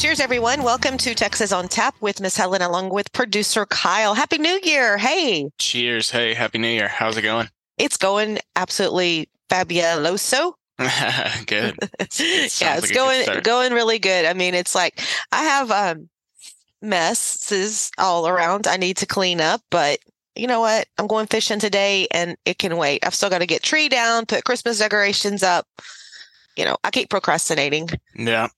Cheers, everyone. Welcome to Texas on Tap with Miss Helen along with producer Kyle. Happy New Year. Hey. Cheers. Hey, Happy New Year. How's it going? It's going absolutely fabuloso. good. It yeah, it's like going going really good. I mean, it's like I have um messes all around I need to clean up, but you know what? I'm going fishing today and it can wait. I've still got to get tree down, put Christmas decorations up. You know, I keep procrastinating. Yeah.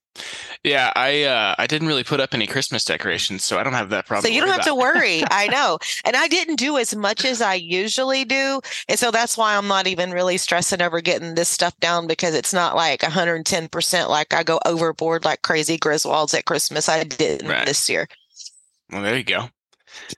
Yeah, I uh, I didn't really put up any Christmas decorations, so I don't have that problem. So you don't have about. to worry. I know, and I didn't do as much as I usually do, and so that's why I'm not even really stressing over getting this stuff down because it's not like 110 percent like I go overboard like crazy Griswolds at Christmas. I didn't right. this year. Well, there you go.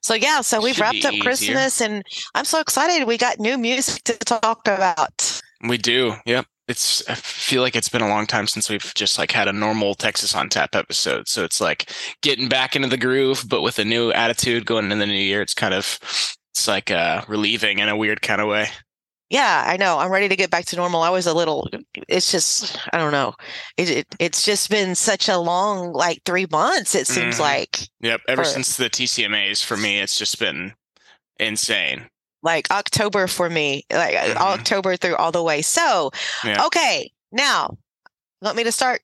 So yeah, so we've Should wrapped up Christmas, and I'm so excited. We got new music to talk about. We do. Yep it's I feel like it's been a long time since we've just like had a normal Texas on Tap episode. So it's like getting back into the groove, but with a new attitude going into the new year. It's kind of it's like uh relieving in a weird kind of way. Yeah, I know. I'm ready to get back to normal. I was a little. It's just I don't know. It, it it's just been such a long like three months. It seems mm. like. Yep. Ever for, since the TCMAs, for me, it's just been insane like October for me, like mm-hmm. October through all the way. So, yeah. okay, now want me to start?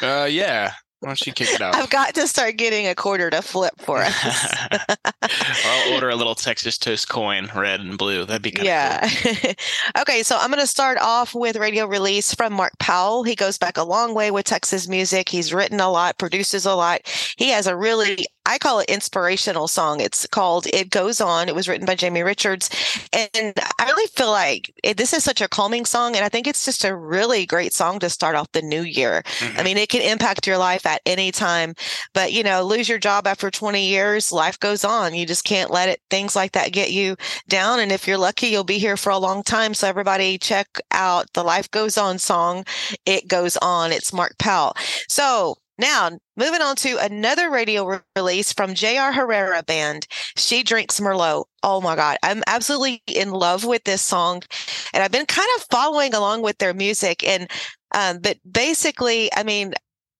Uh, yeah. Why don't you kick it out? I've got to start getting a quarter to flip for us. I'll order a little Texas toast coin, red and blue. That'd be kind yeah. of cool. okay, so I'm going to start off with radio release from Mark Powell. He goes back a long way with Texas music. He's written a lot, produces a lot. He has a really I call it inspirational song. It's called It Goes On. It was written by Jamie Richards. And I really feel like it, this is such a calming song. And I think it's just a really great song to start off the new year. Mm-hmm. I mean, it can impact your life at any time, but you know, lose your job after 20 years, life goes on. You just can't let it, things like that get you down. And if you're lucky, you'll be here for a long time. So everybody check out the Life Goes On song. It Goes On. It's Mark Powell. So now, moving on to another radio re- release from J.R. Herrera Band, She Drinks Merlot. Oh my God, I'm absolutely in love with this song. And I've been kind of following along with their music. And, um, but basically, I mean,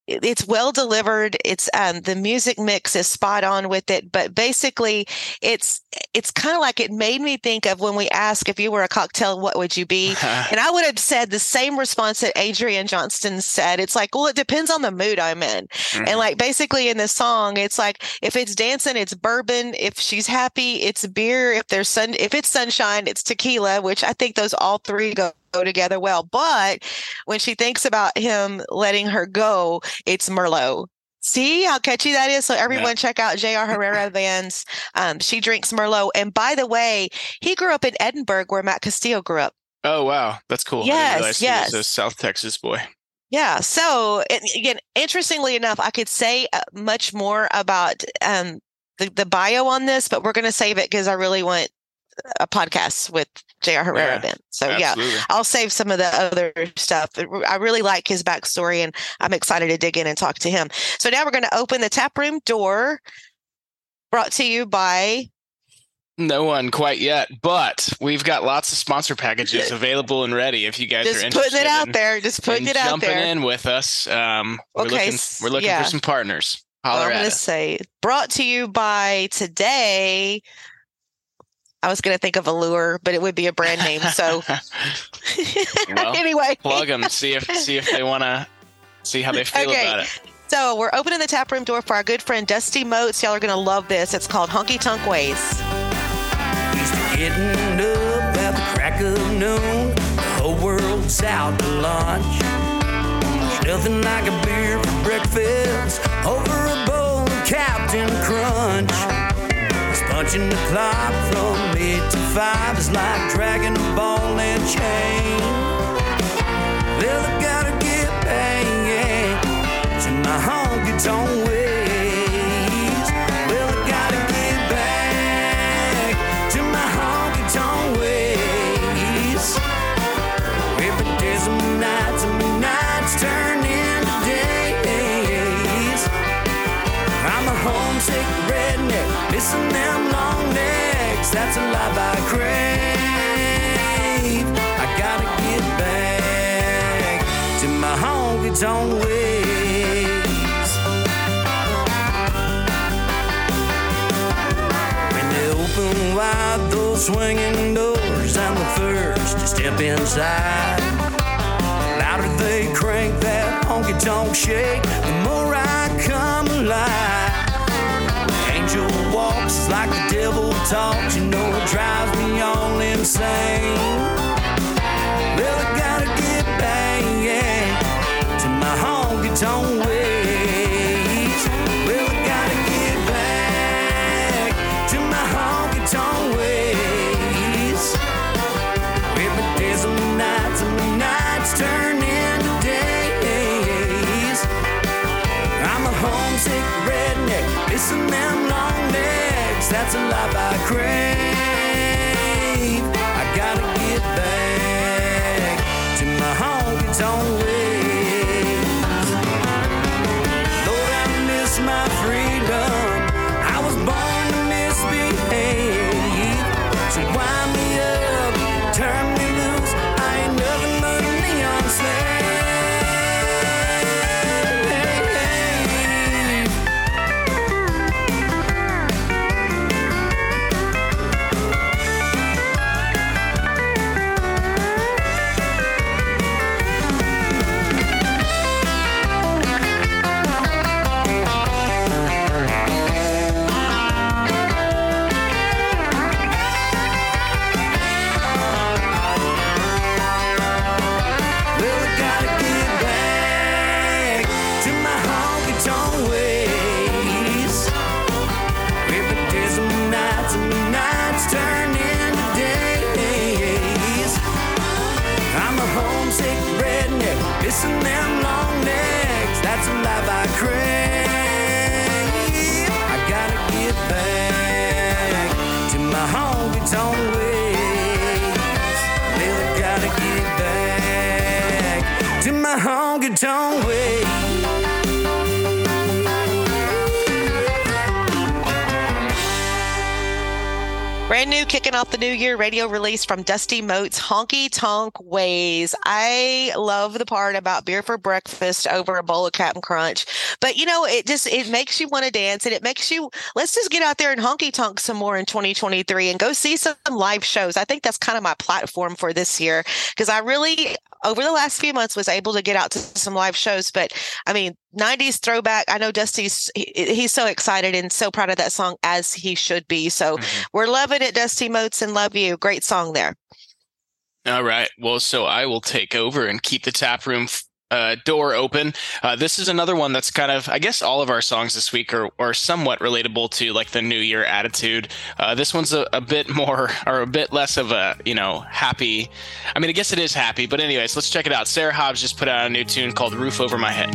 it's well delivered. It's um, the music mix is spot on with it but basically it's it's kind of like it made me think of when we ask if you were a cocktail what would you be? And i would have said the same response that adrian johnston said. It's like well it depends on the mood i'm in. Mm-hmm. and like basically in the song it's like if it's dancing it's bourbon. If she's happy it's beer. If there's sun if it's sunshine it's tequila which i think those all three go go together well. But when she thinks about him letting her go, it's Merlot. See how catchy that is? So everyone yeah. check out J.R. Herrera Band's um, She Drinks Merlot. And by the way, he grew up in Edinburg where Matt Castillo grew up. Oh, wow. That's cool. Yes, yes. a South Texas boy. Yeah. So again, interestingly enough, I could say uh, much more about um, the, the bio on this, but we're going to save it because I really want a podcast with J.R. Herrera yeah, band. So absolutely. yeah, I'll save some of the other stuff. I really like his backstory and I'm excited to dig in and talk to him. So now we're going to open the tap room door brought to you by no one quite yet, but we've got lots of sponsor packages available and ready. If you guys just are interested, putting it out in, there, just putting it out there, jumping in with us. Um, we're okay, looking, we're looking yeah. for some partners. Holler I'm going to say brought to you by today I was going to think of Allure, but it would be a brand name. So well, anyway, plug them. See if see if they want to see how they feel okay. about it. So we're opening the tap room door for our good friend Dusty Moats. Y'all are going to love this. It's called Honky Tonk Ways. Used to getting up at the crack of noon. The whole world's out to lunch. Nothing like a beer for breakfast over a bowl of Captain Crunch. Punching the clock from eight to five is like dragging a ball and chain. Crave. I gotta get back to my honky tonk ways. When they open wide those swinging doors, I'm the first to step inside. The louder they crank that honky tonk shake, the more I come alive. Angel walks like the devil talks, you know it drives me all insane. Well, I gotta get back yeah, to my honky tonk ways. That's a life I crave. I gotta get back to my honky tonk ways. Missing them long necks. That's a life I crave. I gotta get back to my honky tonk ways. Well, I gotta get back to my honky tonk Brand new, kicking off the new year radio release from Dusty Moats, Honky Tonk Ways. I love the part about beer for breakfast over a bowl of Captain Crunch. But you know, it just it makes you want to dance and it makes you let's just get out there and honky tonk some more in 2023 and go see some live shows. I think that's kind of my platform for this year because I really over the last few months was able to get out to some live shows. But I mean, 90s throwback. I know Dusty's he, he's so excited and so proud of that song as he should be. So mm-hmm. we're loving it, Dusty Moats, and love you. Great song there. All right. Well, so I will take over and keep the tap room uh, door open. Uh, this is another one that's kind of, I guess, all of our songs this week are, are somewhat relatable to like the New Year attitude. Uh, this one's a, a bit more or a bit less of a, you know, happy. I mean, I guess it is happy, but anyways, let's check it out. Sarah Hobbs just put out a new tune called "Roof Over My Head."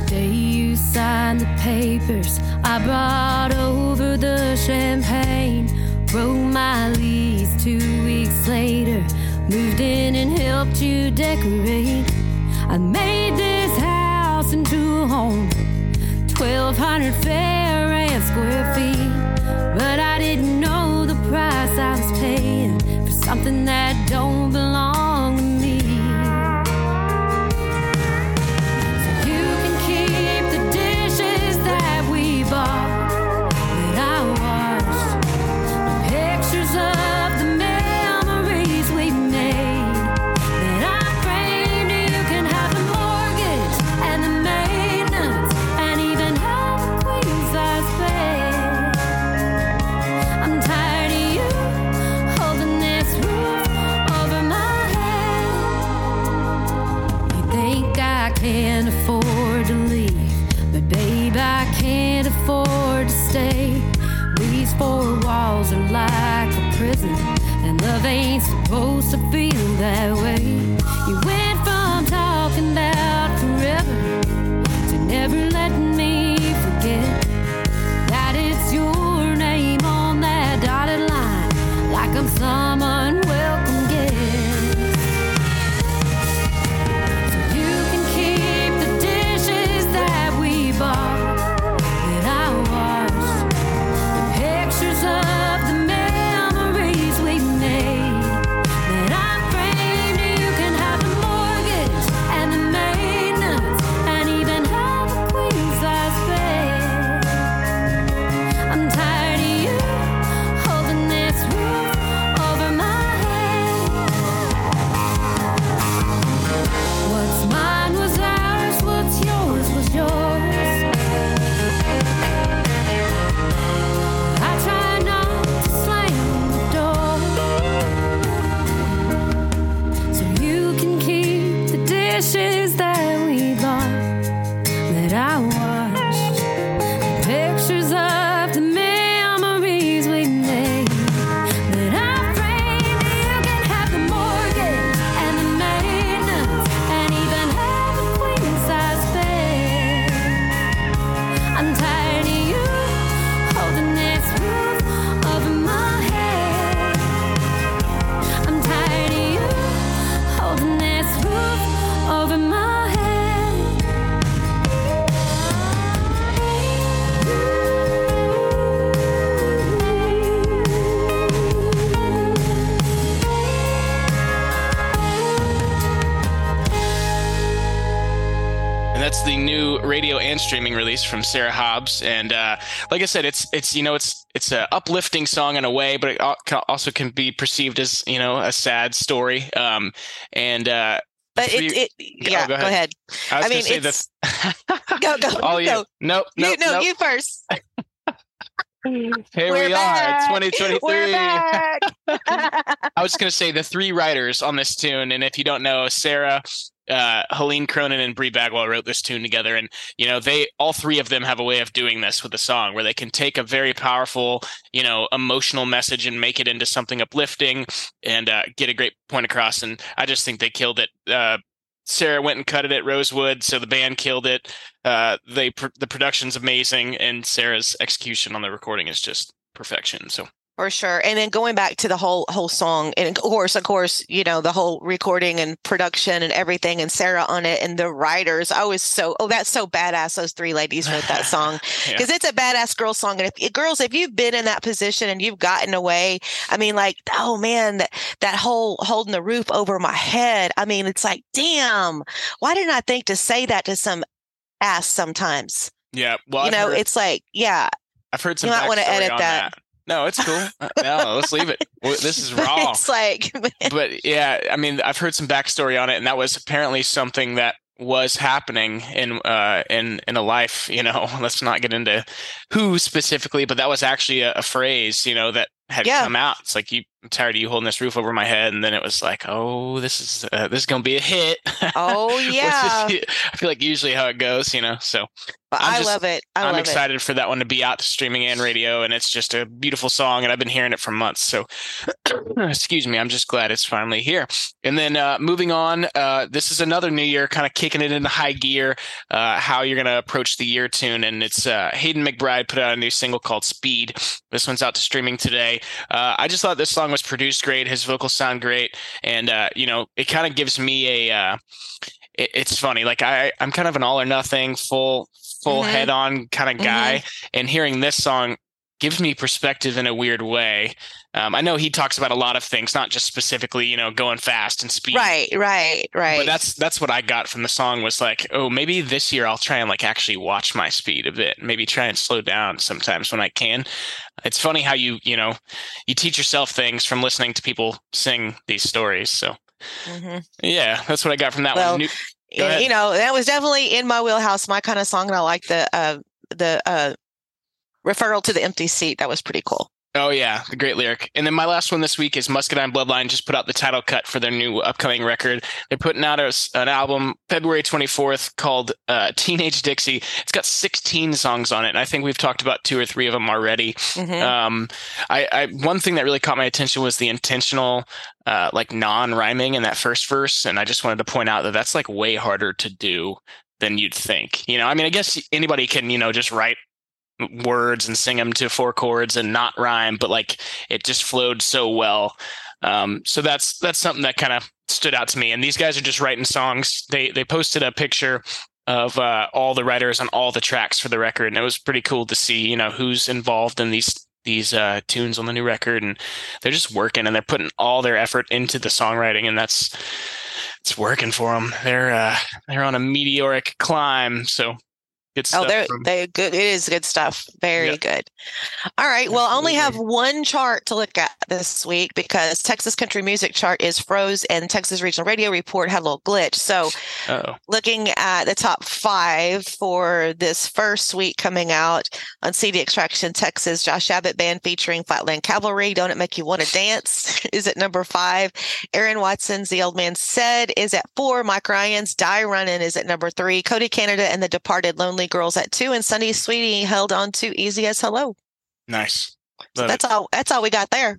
The day you signed the papers, I brought over the champagne. Wrote my lease two weeks later. Moved in and helped you decorate. I made this house into a home. 1200 fair and square feet. But I didn't know the price I was paying for something that ain't supposed to feel that way. Streaming release from Sarah Hobbs. And uh, like I said, it's it's you know it's it's an uplifting song in a way, but it also can be perceived as you know a sad story. Um, and uh, But it, it yeah, go go ahead. ahead. I was I mean, say Go, go, all you go. Nope, nope, you, no, nope. you first. Here We're we back. are. 2023. We're back. I was going to say the three writers on this tune, and if you don't know, Sarah, uh, Helene Cronin, and Brie Bagwell wrote this tune together, and you know they all three of them have a way of doing this with a song, where they can take a very powerful, you know, emotional message and make it into something uplifting and uh, get a great point across. And I just think they killed it. Uh, Sarah went and cut it at Rosewood, so the band killed it. Uh, they pr- the production's amazing, and Sarah's execution on the recording is just perfection. So For sure. And then going back to the whole whole song, and of course, of course, you know, the whole recording and production and everything, and Sarah on it, and the writers. I was so oh, that's so badass. Those three ladies wrote that song Yeah. because it's a badass girl song. And if eh, girls, if you've been in that position and you've gotten away, I mean, like, oh man, that that whole holding the roof over my head. I mean, it's like, damn, why didn't I think to say that to some ass sometimes? yeah, well, you I've know, heard- it's like, yeah, I've heard some. You might wanna edit on that. No, it's cool. Uh, no, let's leave it. This is raw. it's like, but yeah, I mean, I've heard some backstory on it, and that was apparently something that was happening in uh in in a life. You know, let's not get into who specifically, but that was actually a, a phrase. You know that had Yeah. come out. It's like you. I'm tired of you holding this roof over my head, and then it was like, oh, this is uh, this is gonna be a hit. oh is- yeah, I feel like usually how it goes. You know, so But I'm I just- love it. I I'm love excited for that one to be out to streaming and radio, and it's just a beautiful song, and I've been hearing it for months. So, excuse me, I'm just glad it's finally here. And then uh, moving on, uh, this is another new year, kind of kicking it into high gear. Uh, how you're gonna approach the year tune, and it's uh, Hayden McBride put out a new single called Speed. This one's out to streaming today. Uh, I just thought this song was produced great. His vocals sound great, and uh, you know, it kind of gives me a. Uh, it, it's funny, like I, I'm kind of an all or nothing, full, full Mhm. head on kind of guy, and hearing this song gives me perspective in a weird way. Um, I know he talks about a lot of things, not just specifically, you know, going fast and speed. Right, right, right. But that's that's what I got from the song was like, oh, maybe this year I'll try and like actually watch my speed a bit. Maybe try and slow down sometimes when I can. It's funny how you you know you teach yourself things from listening to people sing these stories. So Mhm. yeah, that's what I got from that Well, one. New- Go Yeah, ahead. you know, that was definitely in my wheelhouse, my kind of song, and I like the uh, the uh, referral to the empty seat. That was pretty cool. Oh yeah, the great lyric. And then my last one this week is Muscadine Bloodline just put out the title cut for their new upcoming record. They're putting out a an album February 24th called uh, Teenage Dixie. It's got 16 songs on it, and I think we've talked about two or three of them already. Mhm. Um, I, I one thing that really caught my attention was the intentional, uh, like non-rhyming in that first verse, and I just wanted to point out that that's like way harder to do than you'd think. You know, I mean, I guess anybody can, you know, just write words and sing them to four chords and not rhyme, but like it just flowed so well. Um, so that's that's something that kind of stood out to me. And these guys are just writing songs. They they posted a picture of uh, all the writers on all the tracks for the record, and it was pretty cool to see, you know, who's involved in these these uh, tunes on the new record, and they're just working and they're putting all their effort into the songwriting, and that's it's working for them. They're uh, they're on a meteoric climb. So Good oh, stuff. Oh, they're from- they good. It is good stuff. Very Yeah. good. All right. Well, I only have one chart to look at this week because Texas Country Music Chart is froze and Texas Regional Radio Report had a little glitch. So, oh, looking at the top five for this first week coming out on CD Extraction Texas, Josh Abbott Band featuring Flatland Cavalry, Don't It Make You Want to Dance is at number five. Aaron Watson's The Old Man Said is at four. Mike Ryan's Die Running is at number three. Cody Canada and The Departed Lonely Girls at two. And Sunny Sweeney held on to Easy as Hello. nice. So that's all that's all we got there.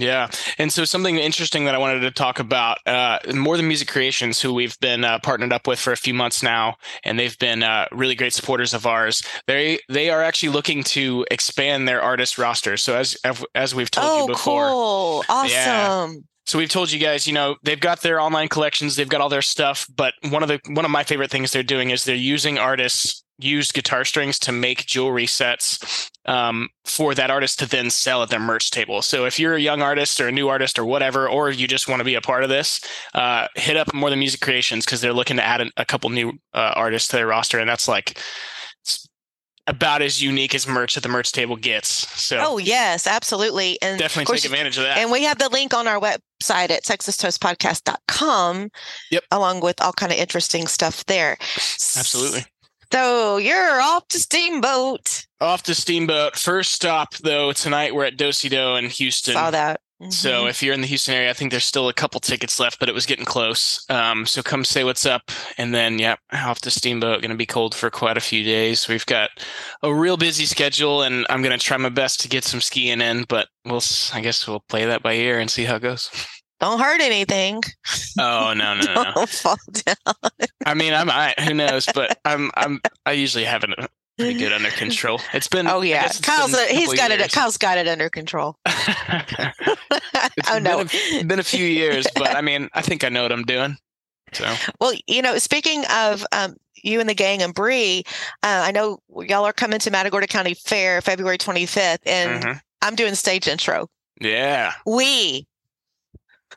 Yeah. And so something interesting that I wanted to talk about, uh, More Than Music Creations, who we've been uh, partnered up with for a few months now, and they've been uh, really great supporters of ours. They they are actually looking to expand their artist roster. So as as we've told oh, you before, Oh, cool. Awesome. so we've told you guys, you know, they've got their online collections, they've got all their stuff, but one of the one of my favorite things they're doing is they're using artists used guitar strings to make jewelry sets um, for that artist to then sell at their merch table. So if you're a young artist or a new artist or whatever, or you just want to be a part of this, uh, hit up More Than Music Creations because they're looking to add a, a couple new uh, artists to their roster, and that's like it's about as unique as merch at the merch table gets. So Oh, yes, absolutely. And definitely course, take advantage of that. And we have the link on our website at texastoastpodcast.com. Yep. Along with all kind of interesting stuff there. Absolutely. So you're off to Steamboat. Off to Steamboat. First stop, though, tonight we're at Dosey Doe in Houston. Saw that. So Mhm. if you're in the Houston area, I think there's still a couple tickets left, but it was getting close. Um, so come say what's up, and then yep, off to Steamboat. Going to be cold for quite a few days. We've got a real busy schedule, and I'm going to try my best to get some skiing in, but we'll. I guess we'll play that by ear and see how it goes. don't hurt anything. Oh no no no! no. Don't fall down. I mean, I might. Who knows? But I'm I'm I usually have it pretty good under control. It's been. Oh yeah, guess it's Kyle's been a he's couple got it. Kyle's got it under control. It's oh no. been been a few years, but I mean, I think I know what I'm doing. So Well, you know, speaking of um, you and the gang and Bree, uh, I know y'all are coming to Matagorda County Fair February 25th, and mhm. I'm doing stage intro. yeah, We,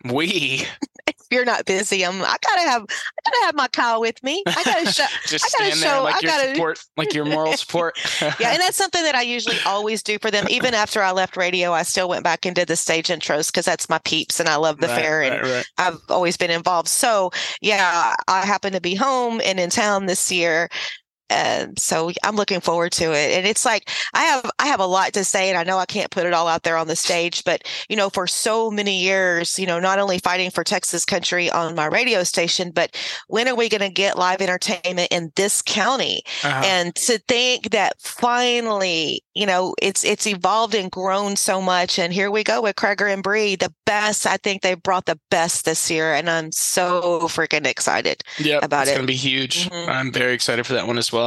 we if you're not busy, I'm. I gotta have. I gotta have my Kyle with me. I gotta show. just I gotta stand there like I your gotta- support, like your moral support. yeah, and that's something that I usually always do for them. Even after I left radio, I still went back and did the stage intros because that's my peeps, and I love the Right, fair, and right, right. I've always been involved. So yeah, I happen to be home and in town this year. And so I'm looking forward to it. And it's like I have I have a lot to say and I know I can't put it all out there on the stage, but you know, for so many years, you know, not only fighting for Texas country on my radio station, but when are we going to get live entertainment in this county? Uh-huh. and to think that finally you know it's it's evolved and grown so much and here we go with Kreger and Bree the best I think they brought the best this year and I'm so freaking excited Yep, about it's it. It's going to be huge. Mhm. I'm very excited for that one as well.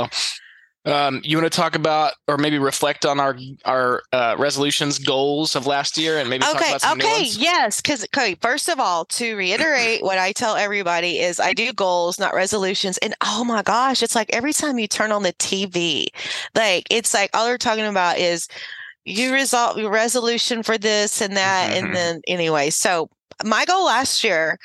Um, you want to talk about, or maybe reflect on our our uh, resolutions, goals of last year, and maybe talk okay about some new okay yes because okay first of all to reiterate what I tell everybody is I do goals not resolutions and oh my gosh it's like every time you turn on the TV like it's like all they're talking about is you resolve your resolution for this and that Mhm. and then anyway so my goal last year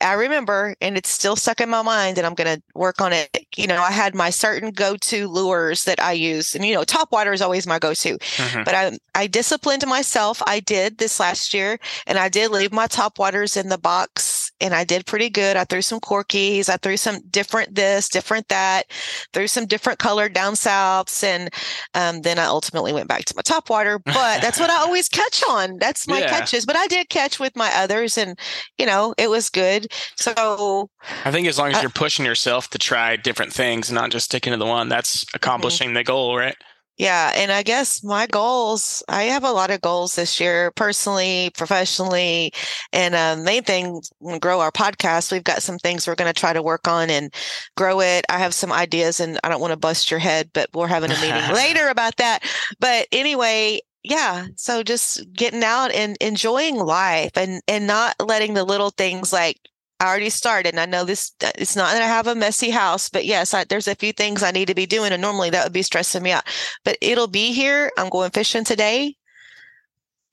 I remember, and it's still stuck in my mind, and I'm going to work on it. You know, I had my certain go-to lures that I use, and you know, top water is always my go-to. Mhm. But I, I disciplined myself. I did this last year, and I did leave my top waters in the box, and I did pretty good. I threw some corkies, I threw some different this, different that, threw some different colored down souths, and um, then I ultimately went back to my top water. But that's what I always catch on. That's my Yeah. catches. But I did catch with my others, and you know, it was good. So I think as long as Uh, you're pushing yourself to try different things, not just sticking to the one, that's Mm-hmm. accomplishing the goal, right? Yeah, and I guess my goals, I have a lot of goals this year, personally, professionally, and uh, main thing, grow our podcast. We've got some things we're going to try to work on and grow it. I have some ideas, and I don't want to bust your head, but we're having a meeting later about that. But anyway, yeah, so just getting out and enjoying life, and and not letting the little things like I already started. And I know this, uh, it's not that I have a messy house, but yes, I, there's a few things I need to be doing. And normally that would be stressing me out, but it'll be here. I'm going fishing today.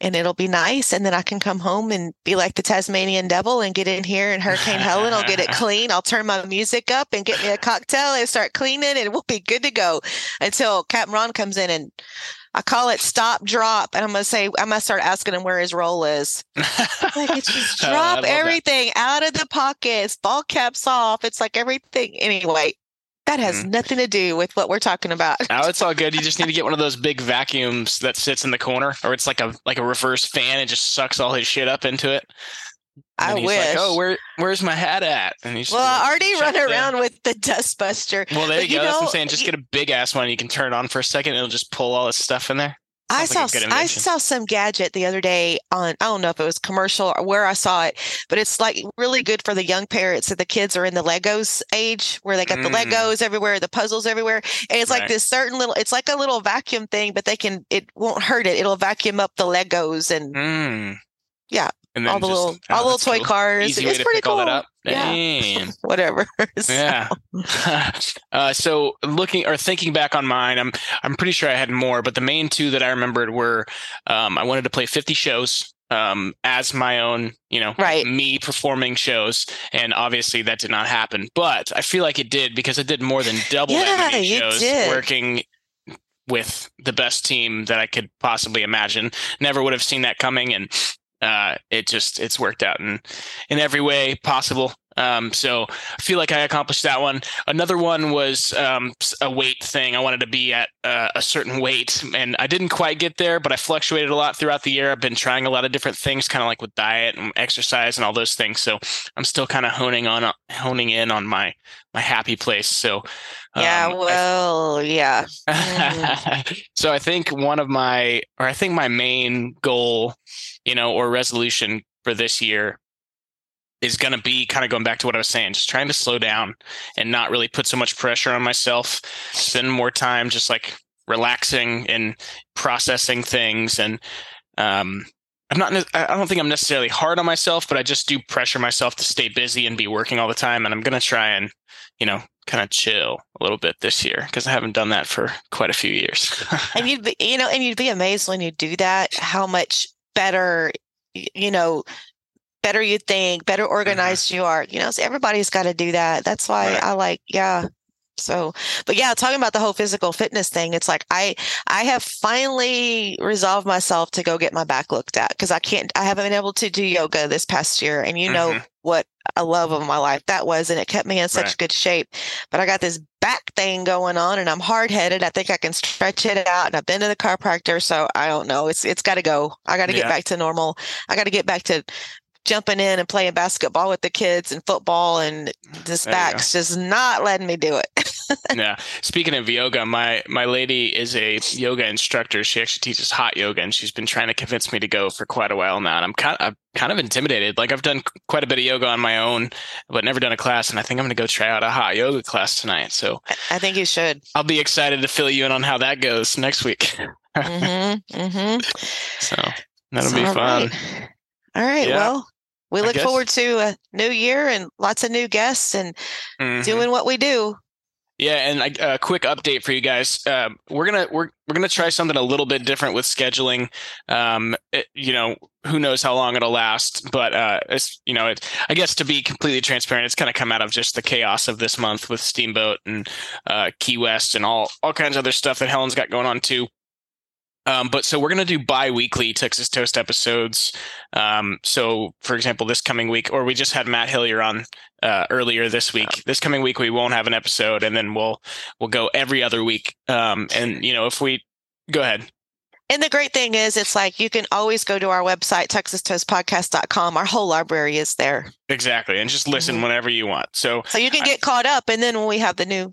and it'll be nice. And then I can come home and be like the Tasmanian devil and get in here and Hurricane Helen. I'll get it clean. I'll turn my music up and get me a cocktail and start cleaning and we'll be good to go until Captain Ron comes in and I call it stop drop. And I'm gonna say I'm gonna start asking him where his roll is. like it's just Oh, drop that. everything out of the pockets, ball caps off. It's like everything anyway. That has Mhm. nothing to do with what we're talking about. Now it's all good. You just need to get one of those big vacuums that sits in the corner, or it's like a like a reverse fan. and just sucks all his shit up into it. And I wish. Like, oh, where where's my hat at? And he's well, I already run the- around with the dustbuster. Well, there But you go. That's what I'm saying. Just get a big ass one. You can turn it on for a second. It'll just pull all this stuff in there. I saw like I saw some gadget the other day on I don't know if it was commercial or where I saw it, but it's like really good for the young parents that the kids are in the Legos age where they got the Mm. Legos everywhere, the puzzles everywhere. And it's like this certain little it's like a little vacuum thing, but they can it won't hurt it. It'll vacuum up the Legos and Mm. Yeah. And all the just- little oh, all the little toy cool. cars. Easy it's pretty cool. that. Yeah. Whatever. So- Yeah. uh, so looking or thinking back on mine, I'm I'm pretty sure I had more, but the main two that I remembered were um, I wanted to play 50 shows um, as my own, you know, Right. me performing shows, and obviously that did not happen. But I feel like it did because I did more than double that Yeah, many you shows did. working with the best team that I could possibly imagine. Never would have seen that coming, and uh, it just it's worked out in in every way possible. Um, so I feel like I accomplished that one. Another one was um, a weight thing. I wanted to be at uh, a certain weight, and I didn't quite get there, but I fluctuated a lot throughout the year. I've been trying a lot of different things, kind of like with diet and exercise and all those things. So I'm still kind of honing on honing in on my my happy place. So yeah, um, well, yeah. Mm. so I think one of my, or I think my main goal, you know, or resolution for this year is going to be kind of going back to what I was saying, just trying to slow down and not really put so much pressure on myself, spend more time just like relaxing and processing things. And, um, I'm not, I don't think I'm necessarily hard on myself, but I just do pressure myself to stay busy and be working all the time. And I'm going to try and, you know, kind of chill a little bit this year because I haven't done that for quite a few years. and you'd be you know and you'd be amazed when you do that how much better you know better you think better organized you are you know so everybody's got to do that that's why Right. i like yeah so but yeah talking about the whole physical fitness thing it's like i i have finally resolved myself to go get my back looked at because i can't i haven't been able to do yoga this past year and you know Mhm. what a love of my life that was and it kept me in such Right. good shape but i got this back thing going on and i'm hard-headed i think i can stretch it out and i've been to the chiropractor so i don't know it's it's got to go i got to Yeah. get back to normal i got to get back to jumping in and playing basketball with the kids and football and this There back's just not letting me do it yeah. Speaking of yoga, my my lady is a yoga instructor. She actually teaches hot yoga, and she's been trying to convince me to go for quite a while now. And I'm kind of I'm kind of intimidated. Like I've done quite a bit of yoga on my own, but never done a class. And I think I'm going to go try out a hot yoga class tonight. So i think you should I'll be excited to fill you in on how that goes next week. mm-hmm, mm-hmm. So that'll be fun. right. All right. Yeah, well, we look forward to a new year and lots of new guests and Mhm. doing what we do. Yeah, and a, a quick update for you guys. Um, we're gonna we're we're gonna try something a little bit different with scheduling. Um, it- you know, who knows how long it'll last, but uh, it's you know, it. I guess to be completely transparent, it's kind of come out of just the chaos of this month with Steamboat and uh, Key West and all all kinds of other stuff that Helen's got going on too. Um, but so we're gonna do bi-weekly Texas Toast episodes. Um, so for example, this coming week, or we just had Matt Hillyer on uh, earlier this week. This coming week we won't have an episode, and then we'll we'll go every other week. Um, and you know if we go ahead, And the great thing is, it's like you can always go to our website, texastoastpodcast.com. Our whole library is there. exactly, and just listen Mhm. whenever you want. So So you can I- get caught up. And then when we have the new,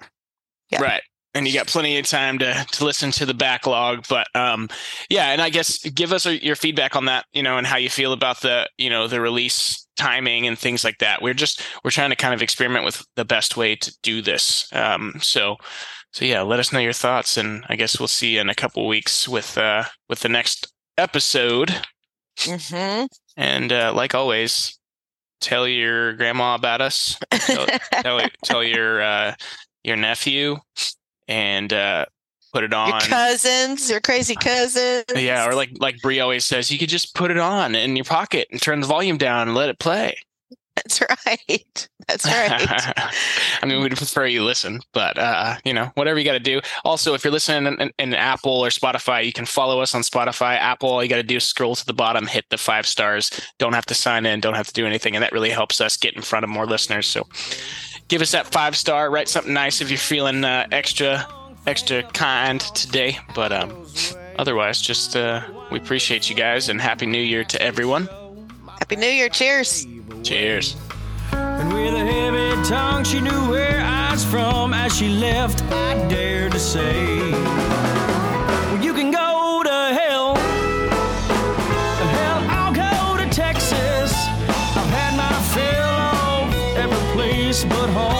Yeah. right. And you got plenty of time to to listen to the backlog, but um, yeah, and I guess give us your feedback on that, you know, and how you feel about the, you know, the release timing and things like that. We're just we're trying to kind of experiment with the best way to do this. Um, so so yeah, let us know your thoughts, and I guess we'll see you in a couple weeks with uh with the next episode. Mhm. And uh, like always, tell your grandma about us. Tell tell, tell your uh, your nephew, and uh, put it on. Your cousins, your crazy cousins. Yeah, or like like Brie always says, you could just put it on in your pocket and turn the volume down and let it play. That's right. That's right. I mean, we'd prefer you listen, but uh, you know, whatever you got to do. Also, if you're listening in, in, Apple or Spotify, you can follow us on Spotify. Apple, all you got to do is scroll to the bottom, hit the five stars. Don't have to sign in, don't have to do anything, and that really helps us get in front of more listeners. So, give us that five star. Write something nice if you're feeling uh, extra extra kind today. But um, otherwise, just uh, we appreciate you guys and happy New Year to everyone. Happy New Year! Cheers. Cheers. And with a heavy tongue, she knew where I was from. As she left, I dared to say, Well, you can go but hard.